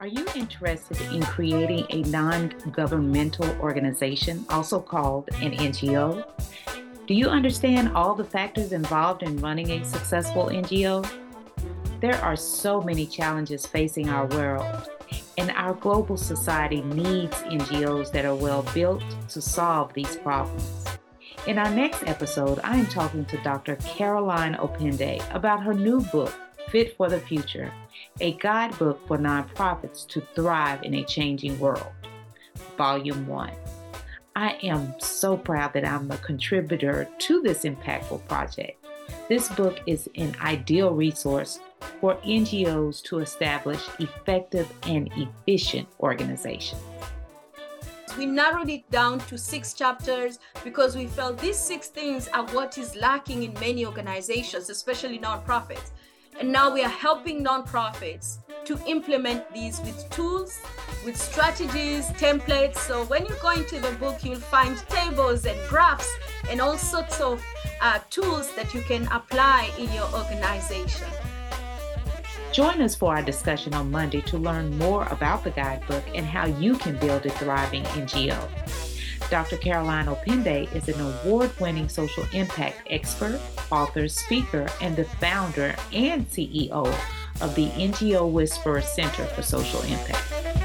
Are you interested in creating a non governmental organization, also called an NGO? Do you understand all the factors involved in running a successful NGO? There are so many challenges facing our world, and our global society needs NGOs that are well built to solve these problems. In our next episode, I am talking to Dr. Carolyne Opinde about her new book, Fit for the Future a guidebook for nonprofits to thrive in a changing world. Volume 1. I am so proud that I'm a contributor to this impactful project. This book is an ideal resource for NGOs to establish effective and efficient organizations. We narrowed it down to six chapters because we felt these six things are what is lacking in many organizations, especially nonprofits. And now we are helping nonprofits to implement these with tools, with strategies, templates. So when you go into the book, you'll find tables and graphs and all sorts of uh, tools that you can apply in your organization. Join us for our discussion on Monday to learn more about the guidebook and how you can build a thriving NGO. Dr. Carolyne Opinde is an award winning social impact expert, author, speaker, and the founder and CEO of the NGO Whisperer Center for Social Impact.